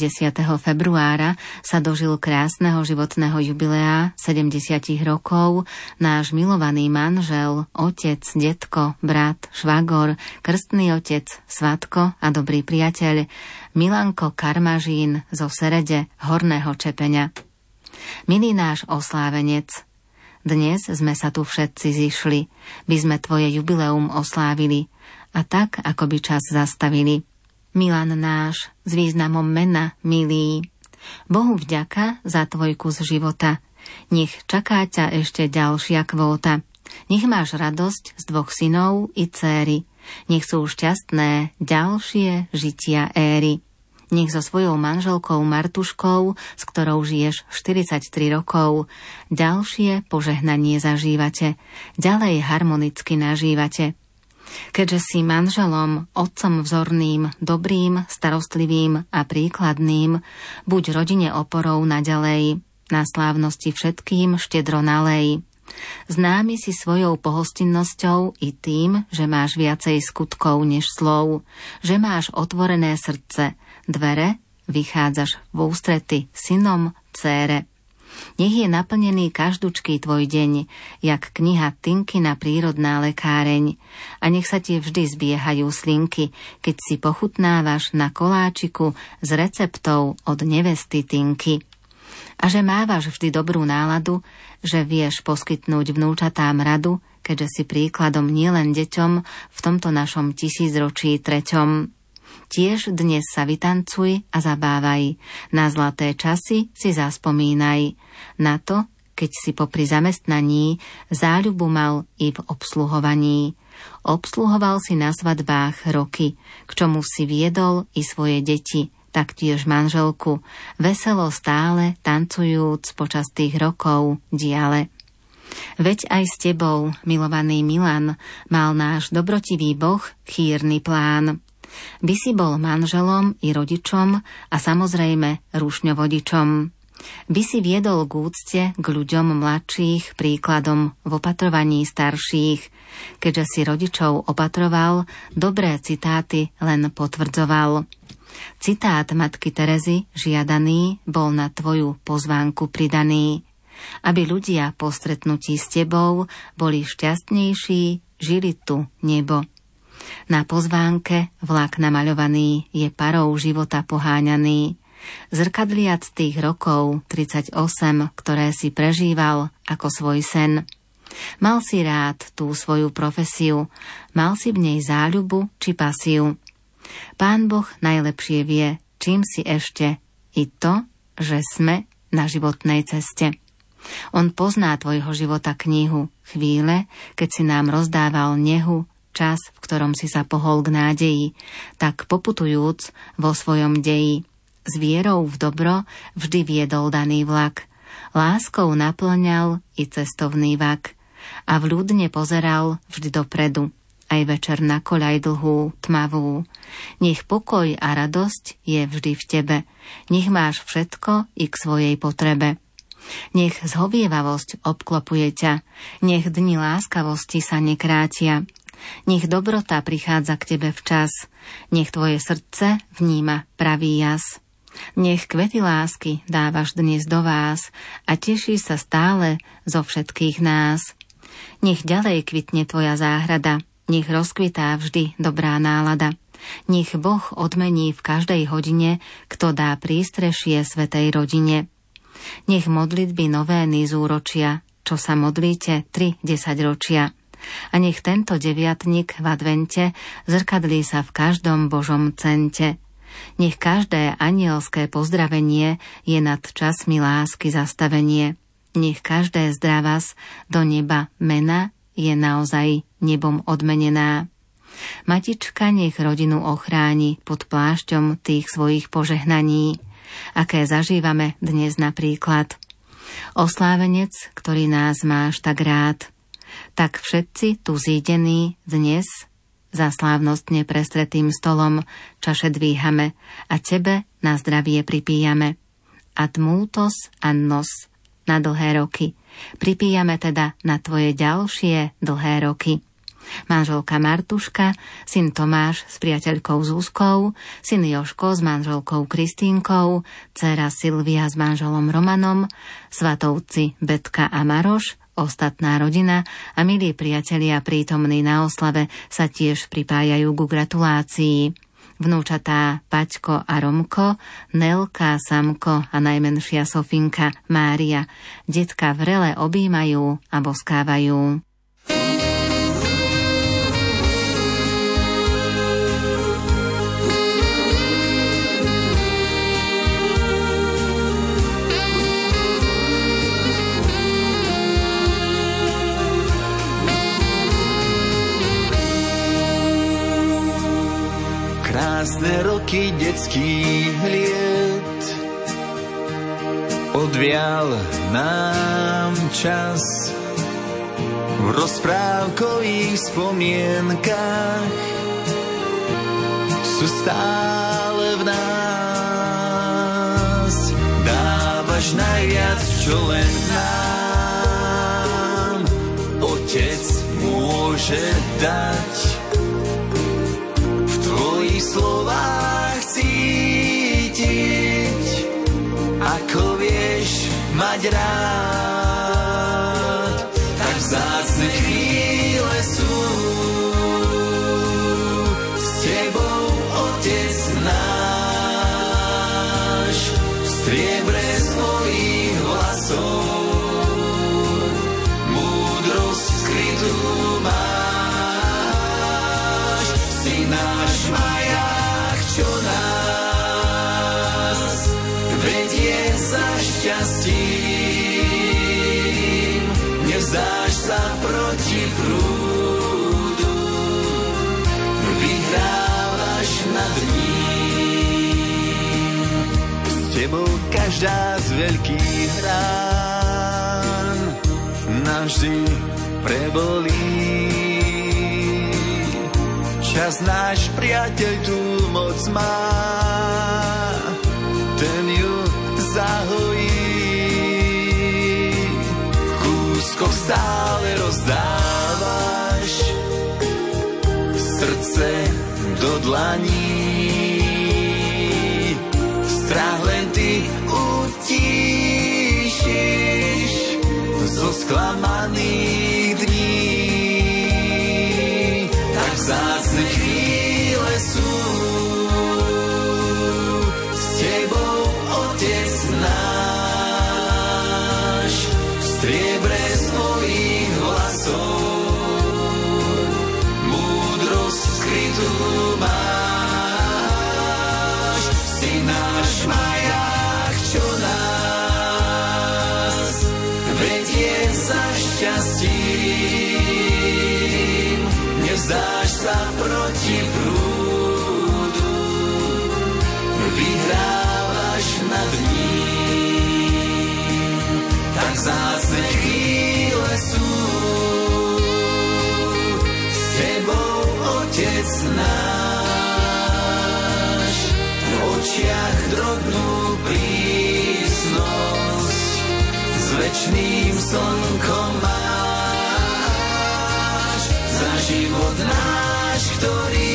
S1: 10. februára, sa dožil krásneho životného jubilea 70 rokov náš milovaný manžel, otec, detko, brat, švagor, krstný otec, svatko a dobrý priateľ Milanko Karmažín zo Serede, Horného Čepeňa. Milý náš oslávenec, dnes sme sa tu všetci zišli, by sme tvoje jubileum oslávili a tak, ako by čas zastavili – Milan náš, s významom mena, milý. Bohu vďaka za tvoj kus života. Nech čaká ťa ešte ďalšia kvóta. Nech máš radosť z dvoch synov i céry. Nech sú šťastné ďalšie žitia éry. Nech so svojou manželkou Martuškou, s ktorou žiješ 43 rokov, ďalšie požehnanie zažívate, ďalej harmonicky nažívate. Keďže si manželom, otcom vzorným, dobrým, starostlivým a príkladným, buď rodine oporou naďalej, na slávnosti všetkým štedro nalej. Známy si svojou pohostinnosťou i tým, že máš viacej skutkov než slov, že máš otvorené srdce, dvere, vychádzaš v ústrety synom, cére. Nech je naplnený každúčký tvoj deň, jak kniha Tinkina prírodná lekáreň a nech sa ti vždy zbiehajú slinky, keď si pochutnávaš na koláčiku s receptou od nevesty Tinky a že mávaš vždy dobrú náladu, že vieš poskytnúť vnúčatám radu, keďže si príkladom nielen deťom v tomto našom tisícročí treťom. Tiež dnes sa vytancuj a zabávaj, na zlaté časy si zaspomínaj, na to, keď si popri zamestnaní záľubu mal i v obsluhovaní. Obsluhoval si na svadbách roky, k čomu si viedol i svoje deti – taktiež manželku, veselo stále tancujúc počas tých rokov diale. Veď aj s tebou, milovaný Milan, mal náš dobrotivý boh chýrny plán. By si bol manželom i rodičom a samozrejme rušňovodičom. By si viedol k úcte k ľuďom mladších príkladom v opatrovaní starších, keďže si rodičov opatroval, dobré citáty len potvrdzoval. Citát matky Terezy, žiadaný, bol na tvoju pozvánku pridaný, aby ľudia po stretnutí s tebou boli šťastnejší, žili tu nebo. Na pozvánke vlak namaľovaný je parou života poháňaný, zrkadliac tých rokov 38, ktoré si prežíval ako svoj sen. Mal si rád tú svoju profesiu, mal si v nej záľubu či pasiu. Pán Boh najlepšie vie, čím si ešte i to, že sme na životnej ceste. On pozná tvojho života knihu, chvíle, keď si nám rozdával nehu, čas, v ktorom si sa pohol k nádeji, tak poputujúc vo svojom deji. S vierou v dobro vždy viedol daný vlak. Láskou naplňal i cestovný vak a vľúdne pozeral vždy dopredu aj večer na koľaj dlhú, tmavú. Nech pokoj a radosť je vždy v tebe. Nech máš všetko i k svojej potrebe. Nech zhovievavosť obklopuje ťa. Nech dni láskavosti sa nekrátia. Nech dobrota prichádza k tebe včas. Nech tvoje srdce vníma pravý jas. Nech kvety lásky dávaš dnes do vás a teší sa stále zo všetkých nás. Nech ďalej kvitne tvoja záhrada, nech rozkvitá vždy dobrá nálada. Nech Boh odmení v každej hodine, kto dá prístrešie svetej rodine. Nech modlitby nové zúročia, čo sa modlíte tri desaťročia. A nech tento deviatnik v advente zrkadlí sa v každom Božom cente. Nech každé anielské pozdravenie je nad časmi lásky zastavenie. Nech každé zdravas do neba mena je naozaj nebom odmenená. Matička nech rodinu ochráni pod plášťom tých svojich požehnaní, aké zažívame dnes napríklad. Oslávenec, ktorý nás máš tak rád, tak všetci tu zídení dnes za slávnostne prestretým stolom čaše dvíhame a tebe na zdravie pripíjame. Ad multos annos na dlhé roky. Pripíjame teda na tvoje ďalšie dlhé roky. Manželka Martuška, syn Tomáš s priateľkou Zúskou, syn Joško s manželkou Kristínkou, dcera Silvia s manželom Romanom, svatovci Betka a Maroš, ostatná rodina a milí priatelia prítomní na oslave sa tiež pripájajú ku gratulácii vnúčatá Paťko a Romko, Nelka, Samko a najmenšia Sofinka Mária. Detka vrele objímajú a boskávajú.
S7: Krásne roky detských liet. Odvial nám čas v rozprávkových spomienkách sú stále v nás. Dávaš najviac, čo len nám môže dať. Tvojich slovách cítiť, ako vieš mať rád. Tak vzácne tebou každá z veľkých rán navždy prebolí. Čas náš priateľ tú moc má, ten ju zahojí. V kúskoch stále rozdávaš srdce do dlaní. Sklamaných dní. Tak vzácne očiach drobnú prísnosť s večným slnkom máš. Za život náš, ktorý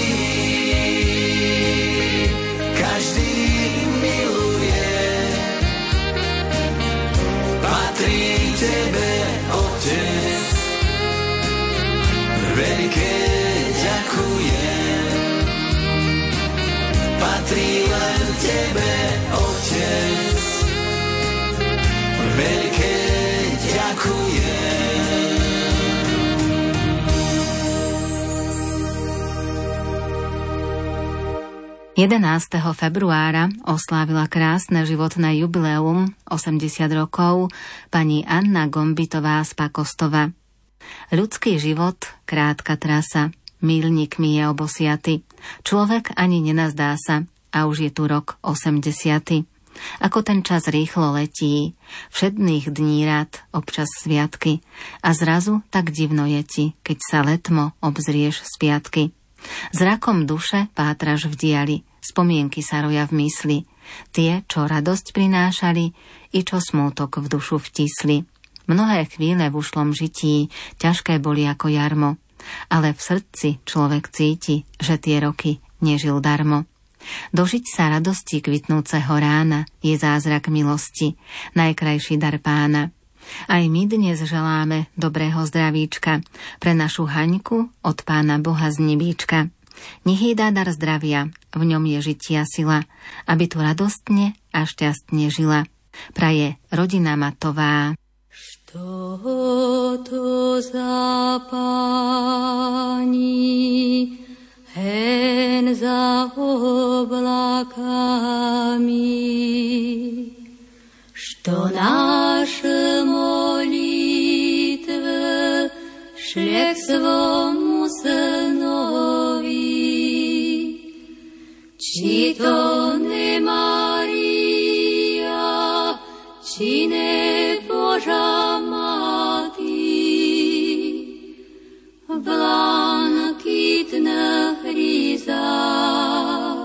S7: Patrí len tebe, Otec, veľké ďakujem.
S1: 11. februára oslávila krásne životné jubileum 80 rokov pani Anna Gombitová z Pakostova. Ľudský život, krátka trasa, milníkmi je obosiaty. Človek ani nenazdá sa a už je tu rok 80. Ako ten čas rýchlo letí, všedných dní rád, občas sviatky a zrazu tak divno je ti, keď sa letmo obzrieš z piatky. Zrakom duše pátraš v diali, spomienky sa roja v mysli, tie, čo radosť prinášali i čo smútok v dušu vtisli. Mnohé chvíle v ušlom žití ťažké boli ako jarmo, ale v srdci človek cíti, že tie roky nežil darmo. Dožiť sa radosti kvitnúceho rána je zázrak milosti, najkrajší dar pána. Aj my dnes želáme dobrého zdravíčka pre našu Haňku od pána Boha z Nibíčka. Nech jej dá dar zdravia, v ňom je žitia sila, aby tu radostne a šťastne žila. Praje rodina Matová.
S3: Toto za pani, hen za oblakami, što naše molitve šle k svomu synovi, či to ne Maria, či ne Boža блакитних різах,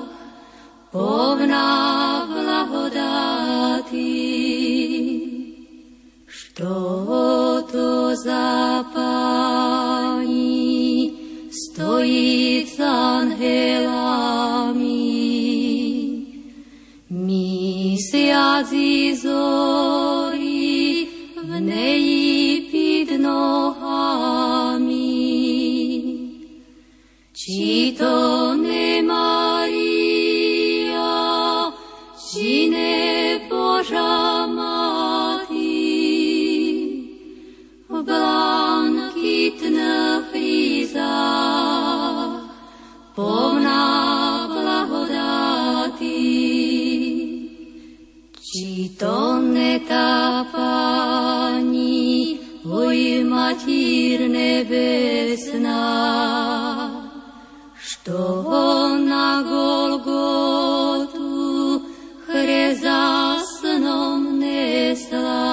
S3: повна благодати, що то за пані стоїть з ангелами, місяць і зорі в неї підно. Citone Maria, cine Boža Mati, v blankitných lízách, plná blahodáty. Citone tá Pani, oj Matir nebesná, što na Golgotu chreza snom nesla.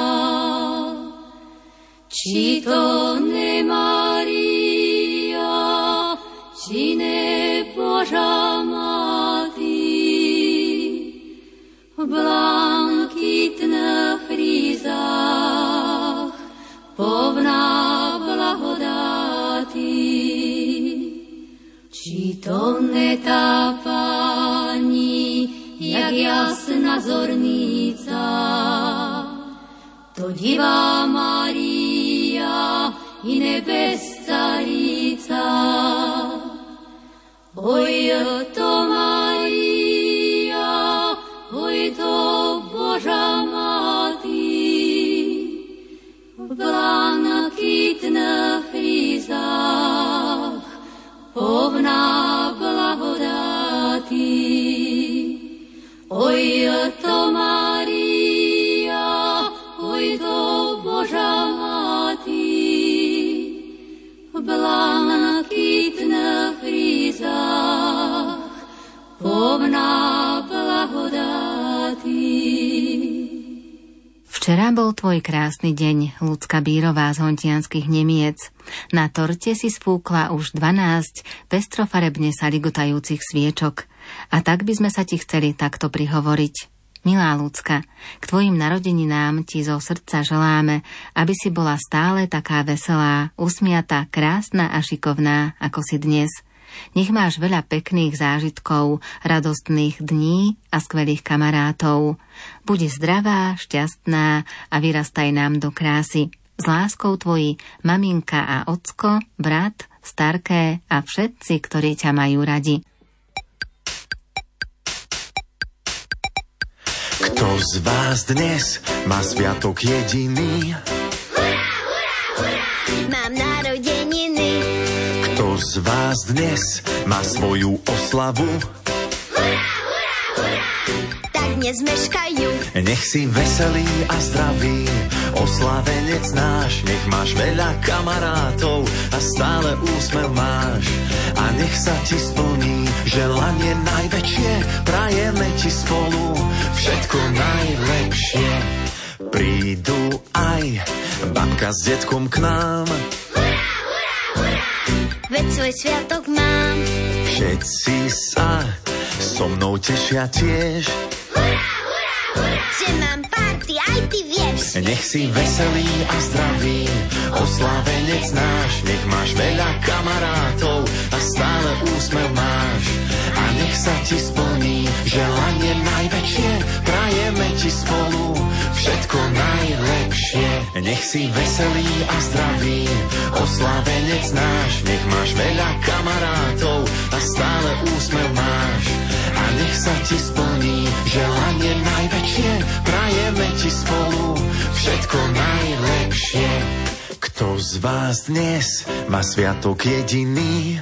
S3: Či to ne Maria, či ne Boža blankitných rízach, Či to netá pani, jak jasná zornica, to divá Maria i nebescarica. Oj, to Maria, oj, to Boža Mati, v blankitných rízach, povná blahodáty. Oj, to Maria, oj, to Boža Mati, v blankitných rízach, povná
S1: Včera bol tvoj krásny deň, ľudská Bírová z Hontianských Nemiec. Na torte si spúkla už 12 pestrofarebne sa ligotajúcich sviečok. A tak by sme sa ti chceli takto prihovoriť. Milá ľudská, k tvojim narodeninám ti zo srdca želáme, aby si bola stále taká veselá, usmiatá, krásna a šikovná, ako si dnes – nech máš veľa pekných zážitkov, radostných dní a skvelých kamarátov. Buď zdravá, šťastná a vyrastaj nám do krásy. S láskou tvoji maminka a ocko, brat, starké a všetci, ktorí ťa majú radi.
S11: Kto z vás dnes má sviatok jediný?
S12: Hurá, hurá, hurá! Mám
S11: z vás dnes má svoju oslavu?
S12: Hurá, hurá, hurá! Tak nezmeškajú.
S11: Nech si veselý a zdravý, oslavenec náš, nech máš veľa kamarátov a stále úsmev máš. A nech sa ti splní želanie najväčšie, prajeme ti spolu všetko najlepšie. Prídu aj babka s detkom k nám,
S12: veď svoj sviatok mám.
S11: Všetci sa so mnou tešia tiež.
S12: Hurá, hurá, hurá, že mám party, aj ty vieš.
S11: Nech si veselý a zdravý, oslávenec náš, nech máš veľa kamarátov a stále úsmev máš. A nech sa ti splní želanie najväčšie, prajeme ti spolu všetko najlepšie. Nech si veselý a zdravý, oslávenec náš, nech máš veľa kamarátov a stále úsmev máš. A nech sa ti splní želanie najväčšie, prajeme ti spolu všetko najlepšie. Kto z vás dnes má sviatok jediný?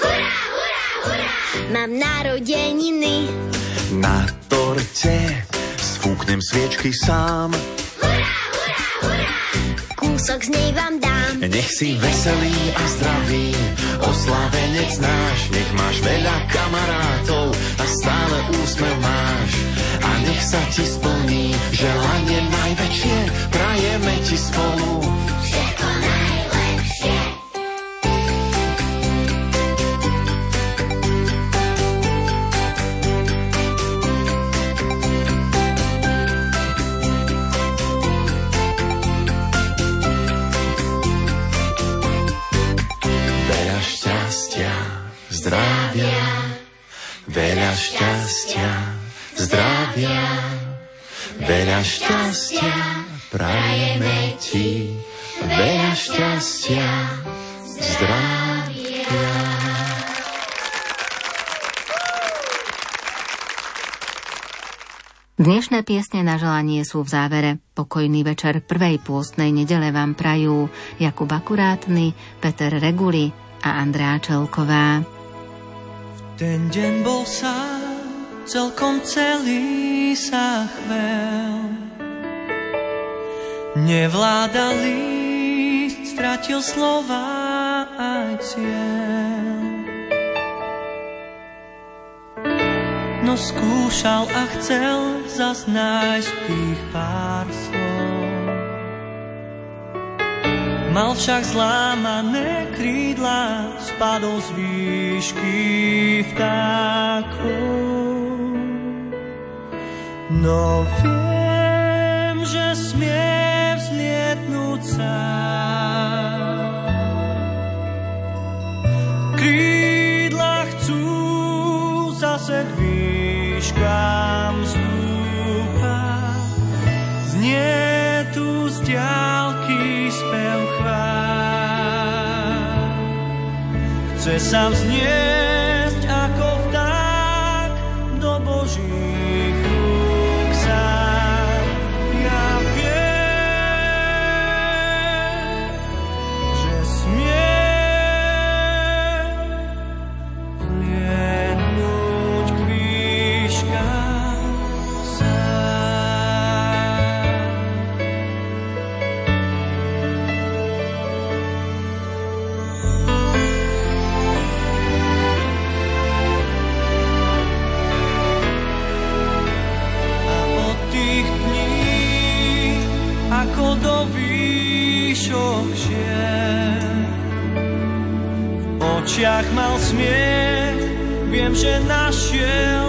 S12: Hurá, hurá, hurá! Mám narodeniny.
S11: Na torte spúknem sviečky sám.
S12: Hurá, hurá, hurá! Kúsok z nej vám dám.
S11: Nech si veselý a zdravý, oslávenec náš, nech máš veľa kamarátov a stále úsmev máš. Nech sa ti splní. Želanie najväčšie, prajeme ti spolu.
S12: všetko
S11: zdravia, veľa šťastia, prajeme ti, veľa šťastia, zdravia.
S1: Dnešné piesne na želanie sú v závere. Pokojný večer prvej pôstnej nedele vám prajú Jakub Akurátny, Peter Reguli a Andrá Čelková.
S6: Ten deň bol sám, celkom celý sa chvel. Nevláda list, stratil slova aj cieľ. No skúšal a chcel zasnájsť tých pár slov. Mal však zlámané krídla, spadol z výšky vtákov. No viem, že smiem vzlietnúť sám. Krídla chcú zase výškám stúpať. Znie tu z diálky spev chvál. Chce sa v očiach mal smiech, viem, že našiel